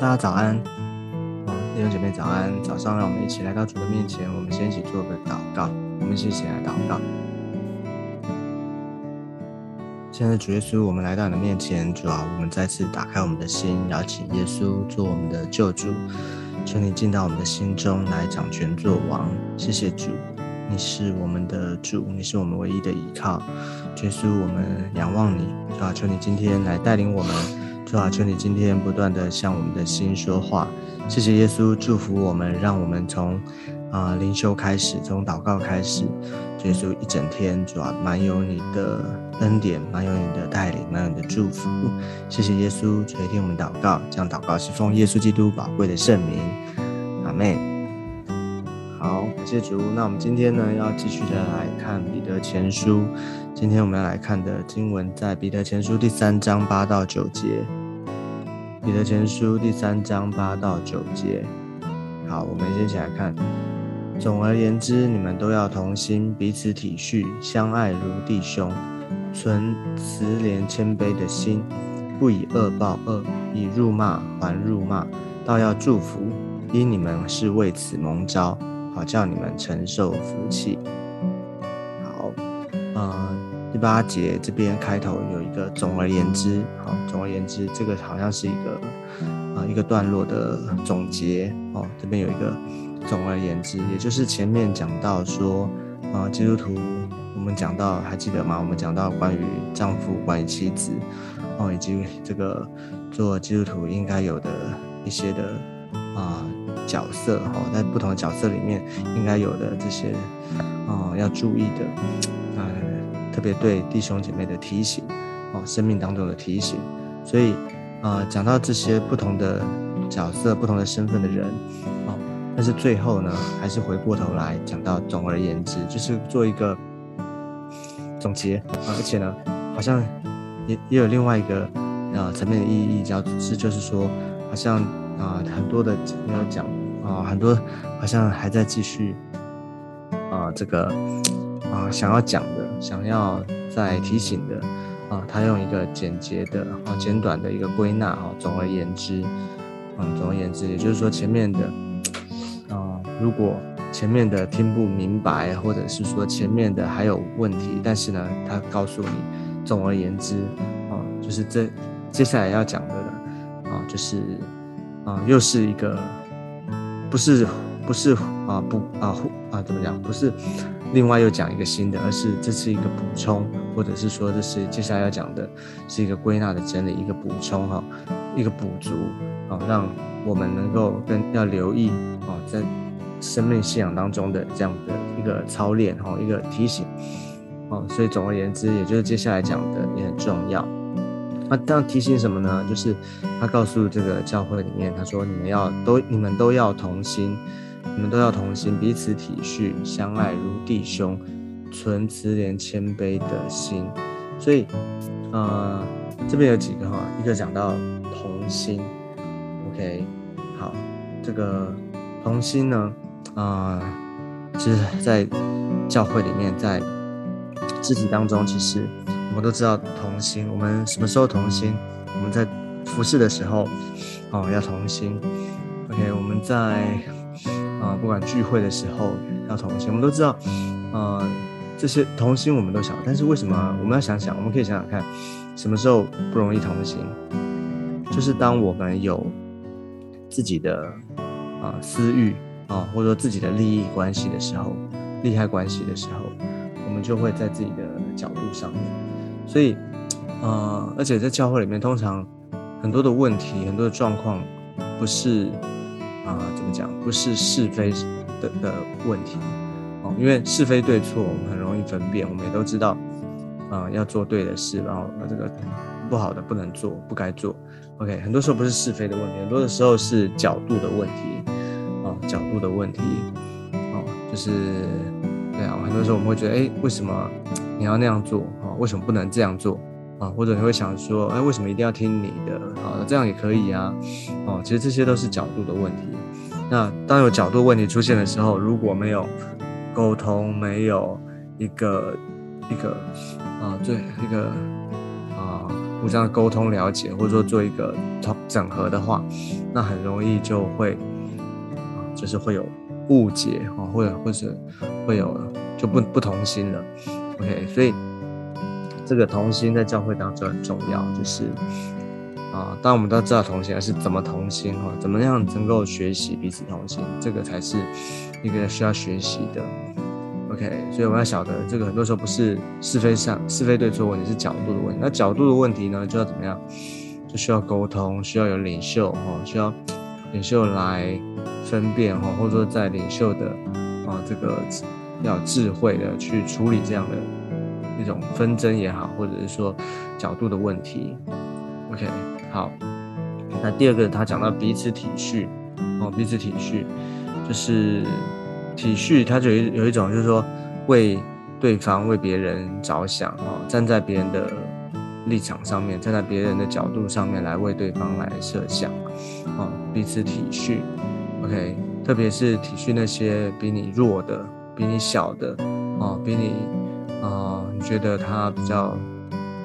大家早安，啊，弟兄姐妹早安。早上让我们一起来到主的面前，我们先一起做个祷告。我们一起来祷告。现在主耶稣，我们来到你的面前，主啊，我们再次打开我们的心，邀请耶稣做我们的救主，求你进到我们的心中来掌权作王。谢谢主，你是我们的主，你是我们唯一的依靠。耶稣，我们仰望你，主啊，求你今天来带领我们。主啊，求你今天不断的向我们的心说话。谢谢耶稣祝福我们，让我们从啊灵修开始，从祷告开始，耶稣一整天主啊满有你的恩典，满有你的带领，满有你的祝福。谢谢耶稣垂听我们祷告，这样祷告是奉耶稣基督宝贵的圣名。阿妹，好，感谢主。那我们今天呢要继续的来看彼得前书。今天我们要来看的经文在彼得前书第三章八到九节。彼得前书第三章八到九节，好，我们先一起来看。总而言之，你们都要同心，彼此体恤，相爱如弟兄，存慈怜谦卑的心，不以恶报恶，以辱骂还辱骂，倒要祝福，因你们是为此蒙召，好叫你们承受福气。好，嗯。第八节这边开头有一个总而言之，好，总而言之，这个好像是一个啊一个段落的总结哦。这边有一个总而言之，也就是前面讲到说啊，基督徒我们讲到还记得吗？我们讲到关于丈夫、关于妻子哦，以及这个做基督徒应该有的一些的啊角色哦，在不同的角色里面应该有的这些啊要注意的。特别对弟兄姐妹的提醒哦，生命当中的提醒，所以啊，讲到这些不同的角色、不同的身份的人哦，但是最后呢，还是回过头来讲到，总而言之，就是做一个总结啊，而且呢，好像也也有另外一个啊层面的意义，叫是就是说，好像啊很多的没有讲啊，很多好像还在继续啊这个啊想要讲的。想要再提醒的啊，他用一个简洁的啊、简短的一个归纳啊，总而言之，嗯，总而言之，也就是说前面的啊，如果前面的听不明白，或者是说前面的还有问题，但是呢，他告诉你，总而言之啊，就是这接下来要讲的了啊，就是啊，又是一个不是不是啊不啊啊怎么讲不是。另外又讲一个新的，而是这是一个补充，或者是说这是接下来要讲的是一个归纳的整理，一个补充哈，一个补足啊，让我们能够跟要留意啊，在生命信仰当中的这样的一个操练哈，一个提醒哦。所以总而言之，也就是接下来讲的也很重要。那当提醒什么呢？就是他告诉这个教会里面，他说你们要都你们都要同心。你们都要同心，彼此体恤，相爱如弟兄，存慈怜谦卑的心。所以，呃，这边有几个哈，一个讲到同心，OK，好，这个同心呢，啊，就是，在教会里面，在肢体当中，其实我们都知道同心。我们什么时候同心？我们在服侍的时候，哦，要同心。OK，我们在。啊，不管聚会的时候要同心，我们都知道，呃，这些同心我们都想，但是为什么我们要想想？我们可以想想看，什么时候不容易同心？就是当我们有自己的啊私欲啊，或者说自己的利益关系的时候，利害关系的时候，我们就会在自己的角度上面。所以，呃，而且在教会里面，通常很多的问题、很多的状况，不是。啊，怎么讲？不是是非的的问题哦，因为是非对错我们很容易分辨，我们也都知道，啊，要做对的事，然后这个不好的不能做，不该做。OK，很多时候不是是非的问题，很多的时候是角度的问题，哦，角度的问题，哦，就是对啊，很多时候我们会觉得，哎，为什么你要那样做？为什么不能这样做？啊，或者你会想说，哎，为什么一定要听你的？啊，这样也可以啊，哦，其实这些都是角度的问题。那当有角度问题出现的时候，如果没有沟通，没有一个一个啊，对一个啊互相沟通了解，或者说做一个统整合的话，那很容易就会啊，就是会有误解啊，或者或者会有就不不同心了。OK，所以这个同心在教会当中很重要，就是啊，当我们都知道同心，而是怎么同心哈，怎么样能够学习彼此同心，这个才是一个需要学习的。OK，所以我们要晓得，这个很多时候不是是非上是非对错问题，是角度的问题。那角度的问题呢，就要怎么样？就需要沟通，需要有领袖哈，需要领袖来分辨哈，或者说在领袖的啊这个要智慧的去处理这样的一种纷争也好，或者是说角度的问题。OK，好，那第二个他讲到彼此体恤哦，彼此体恤就是。体恤，他就有有一种，就是说为对方、为别人着想哦，站在别人的立场上面，站在别人的角度上面来为对方来设想哦，彼此体恤。OK，特别是体恤那些比你弱的、比你小的哦，比你啊，你觉得他比较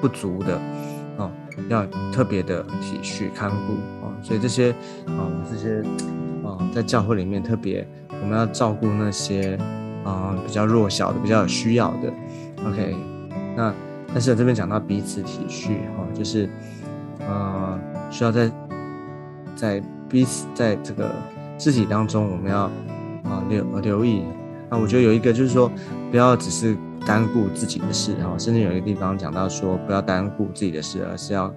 不足的哦，要特别的体恤看顾哦。所以这些啊，这些啊，在教会里面特别。我们要照顾那些啊比较弱小的、比较有需要的。OK，那但是这边讲到彼此体恤哈，就是呃需要在在彼此在这个肢体当中，我们要啊留留意。那我觉得有一个就是说，不要只是单顾自己的事哈，甚至有一个地方讲到说，不要单顾自己的事，而是要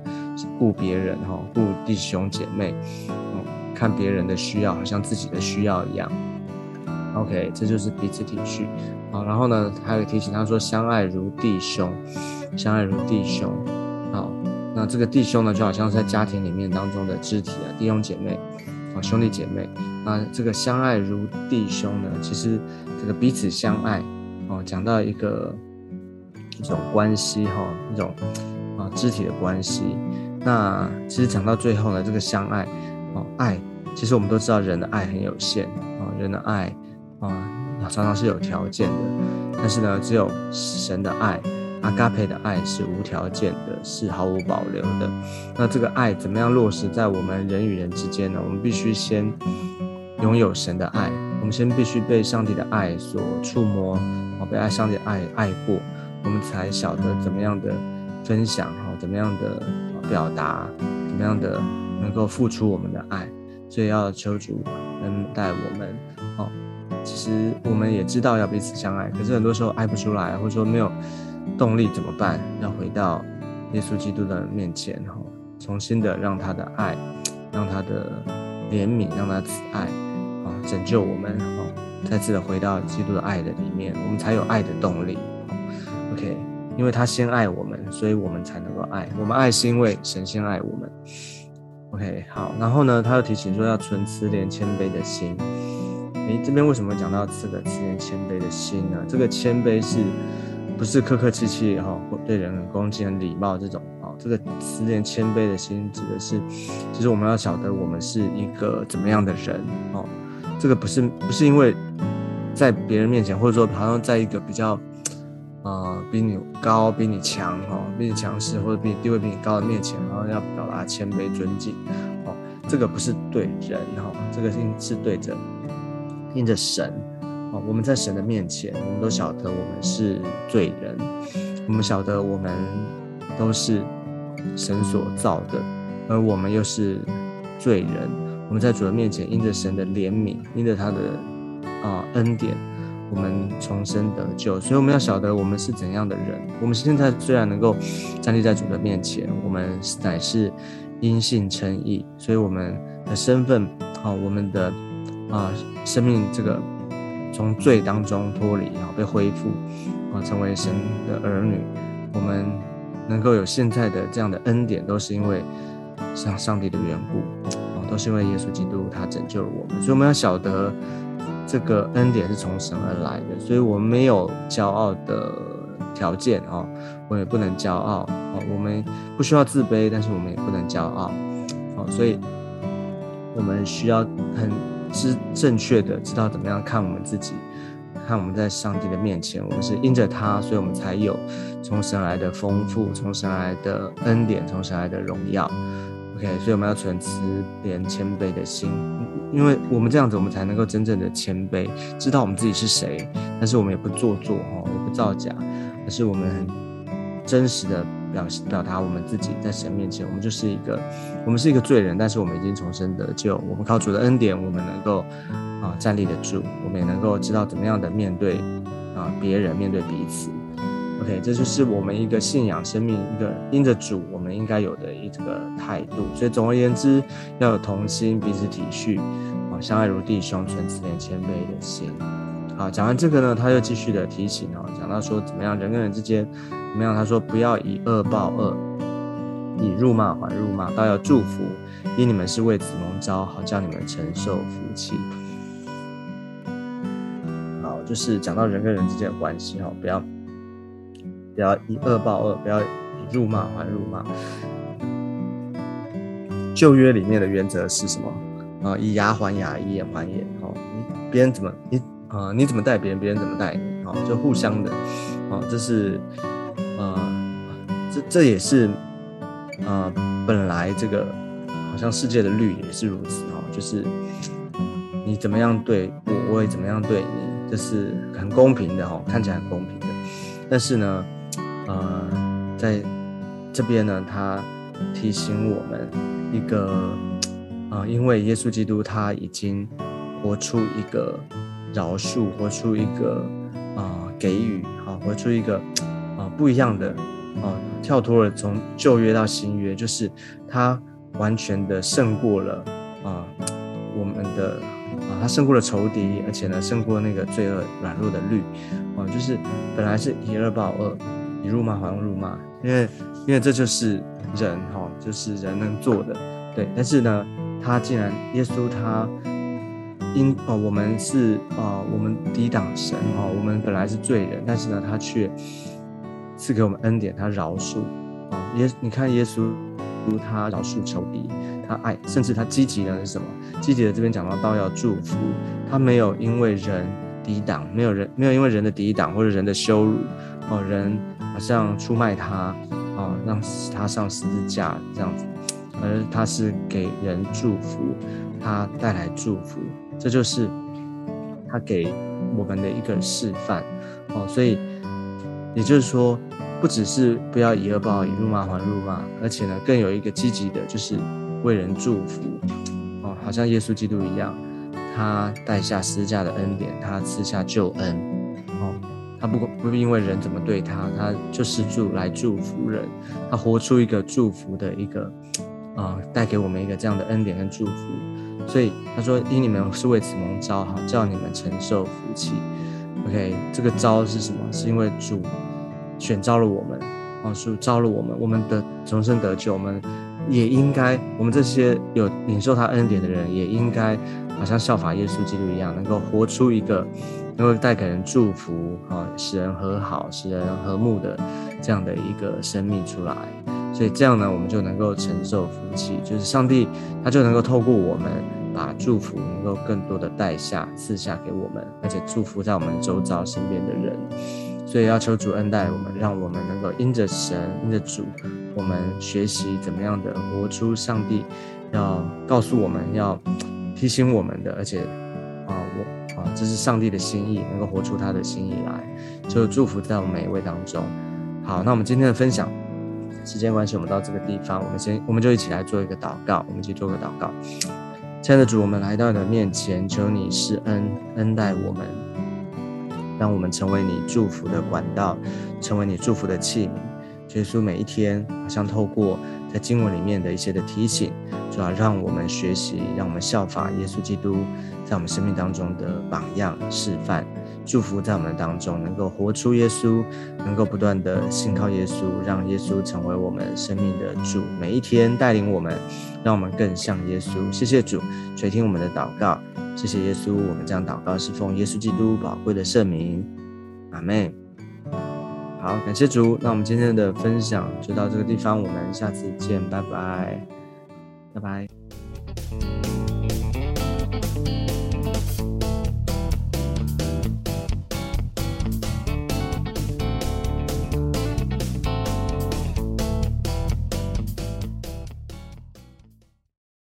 顾别人哈，顾弟兄姐妹，嗯，看别人的需要，好像自己的需要一样。OK，这就是彼此体恤，好，然后呢，还有提醒他说，相爱如弟兄，相爱如弟兄，好，那这个弟兄呢，就好像是在家庭里面当中的肢体啊，弟兄姐妹，啊，兄弟姐妹，那这个相爱如弟兄呢，其实这个彼此相爱，哦，讲到一个一种关系哈，一种啊肢体的关系，那其实讲到最后呢，这个相爱，哦，爱，其实我们都知道人的爱很有限，啊，人的爱。啊，常常是有条件的，但是呢，只有神的爱，阿嘎佩的爱是无条件的，是毫无保留的。那这个爱怎么样落实在我们人与人之间呢？我们必须先拥有神的爱，我们先必须被上帝的爱所触摸，被爱上帝爱爱过，我们才晓得怎么样的分享，哈，怎么样的表达，怎么样的能够付出我们的爱。所以要求主恩待我们，哦。其实我们也知道要彼此相爱，可是很多时候爱不出来，或者说没有动力怎么办？要回到耶稣基督的面前，哈，重新的让他的爱，让他的怜悯，让他慈爱，啊，拯救我们，哈，再次的回到基督的爱的里面，我们才有爱的动力。OK，因为他先爱我们，所以我们才能够爱。我们爱是因为神先爱我们。OK，好，然后呢，他又提醒说要存慈怜谦卑的心。诶，这边为什么讲到这个慈怜谦卑的心呢？这个谦卑是不是客客气气哈，对人很恭敬、很礼貌这种啊？这个慈怜谦卑的心指的是，其实我们要晓得我们是一个怎么样的人哦。这个不是不是因为在别人面前，或者说好像在一个比较啊比你高、比你强哈、比你强势或者比你地位比你高的面前，然后要表达谦卑尊敬哦。这个不是对人哈，这个是是对着。因着神，哦，我们在神的面前，我们都晓得我们是罪人，我们晓得我们都是神所造的，而我们又是罪人。我们在主的面前，因着神的怜悯，因着他的啊恩典，我们重生得救。所以我们要晓得我们是怎样的人。我们现在虽然能够站立在主的面前，我们乃是因信称义，所以我们的身份，啊，我们的。啊，生命这个从罪当中脱离，然后被恢复，啊，成为神的儿女，我们能够有现在的这样的恩典，都是因为像上帝的缘故，啊，都是因为耶稣基督他拯救了我们，所以我们要晓得这个恩典是从神而来的，所以我们没有骄傲的条件哦，我也不能骄傲哦，我们不需要自卑，但是我们也不能骄傲，哦，所以我们需要很。知正确的，知道怎么样看我们自己，看我们在上帝的面前，我们是因着他，所以我们才有从神来的丰富，从神来的恩典，从神来的荣耀。OK，所以我们要存慈怜谦卑的心，因为我们这样子，我们才能够真正的谦卑，知道我们自己是谁，但是我们也不做作哈，也不造假，而是我们很真实的。表表达我们自己在神面前，我们就是一个，我们是一个罪人，但是我们已经重生得救。我们靠主的恩典，我们能够啊站立得住，我们也能够知道怎么样的面对啊别人，面对彼此。OK，这就是我们一个信仰生命，一个因着主，我们应该有的一个态度。所以总而言之，要有同心，彼此体恤，啊，相爱如弟兄，存慈怜谦卑的心。好，讲完这个呢，他又继续的提醒哦，讲到说怎么样人跟人之间。怎么样？他说：“不要以恶报恶，以辱骂还辱骂，倒要祝福，因你们是为此蒙召，好叫你们承受福气。”好，就是讲到人跟人之间的关系哈，不要不要以恶报恶，不要以辱骂还辱骂。旧约里面的原则是什么？啊，以牙还牙，以眼还眼。哦，你别人怎么你啊？你怎么待别人，别人怎么待你？哦，就互相的。哦，这是。这这也是，呃，本来这个好像世界的律也是如此哦，就是你怎么样对我，我也怎么样对你，这是很公平的哦，看起来很公平的。但是呢，呃，在这边呢，他提醒我们一个，啊，因为耶稣基督他已经活出一个饶恕，活出一个啊给予，好，活出一个啊 不一样的。啊，跳脱了从旧约到新约，就是他完全的胜过了啊，我们的啊，他胜过了仇敌，而且呢，胜过那个罪恶软弱的律啊，就是本来是以恶报恶，以辱骂好像辱骂，因为因为这就是人哈，就是人能做的，对。但是呢，他竟然耶稣他因哦，我们是啊，我们抵挡神哦，我们本来是罪人，但是呢，他却。赐给我们恩典，他饶恕啊！耶，你看耶稣，他饶恕仇敌，他爱，甚至他积极的是什么？积极的这边讲到，道要祝福，他没有因为人抵挡，没有人没有因为人的抵挡或者人的羞辱哦，人好像出卖他啊，让他上十字架这样子，而他是给人祝福，他带来祝福，这就是他给我们的一个示范哦，所以也就是说。不只是不要以恶报以辱骂还辱骂，而且呢，更有一个积极的，就是为人祝福哦，好像耶稣基督一样，他带下十字架的恩典，他赐下救恩，他不不是因为人怎么对他，他就是祝来祝福人，他活出一个祝福的一个啊，带给我们一个这样的恩典跟祝福，所以他说因你们是为此蒙召，好叫你们承受福气。OK，这个招是什么？是因为主。选召了我们，哦，是招了我们，我们的重生得救，我们也应该，我们这些有领受他恩典的人，也应该好像效法耶稣基督一样，能够活出一个能够带给人祝福，啊，使人和好、使人和睦的这样的一个生命出来。所以这样呢，我们就能够承受福气，就是上帝他就能够透过我们，把祝福能够更多的带下赐下给我们，而且祝福在我们周遭身边的人。所以要求主恩待我们，让我们能够因着神、因着主，我们学习怎么样的活出上帝要告诉我们要提醒我们的，而且啊，我啊，这是上帝的心意，能够活出他的心意来，就祝福在我们每一位当中。好，那我们今天的分享，时间关系，我们到这个地方，我们先，我们就一起来做一个祷告，我们一起做个祷告。亲爱的主，我们来到你的面前，求你施恩恩待我们。让我们成为你祝福的管道，成为你祝福的器皿。耶稣每一天好像透过在经文里面的一些的提醒，主要让我们学习，让我们效法耶稣基督在我们生命当中的榜样示范。祝福在我们当中能够活出耶稣，能够不断的信靠耶稣，让耶稣成为我们生命的主。每一天带领我们，让我们更像耶稣。谢谢主垂听我们的祷告。谢谢耶稣，我们这样祷告是奉耶稣基督宝贵的圣名，阿妹。好，感谢主，那我们今天的分享就到这个地方，我们下次见，拜拜，拜拜。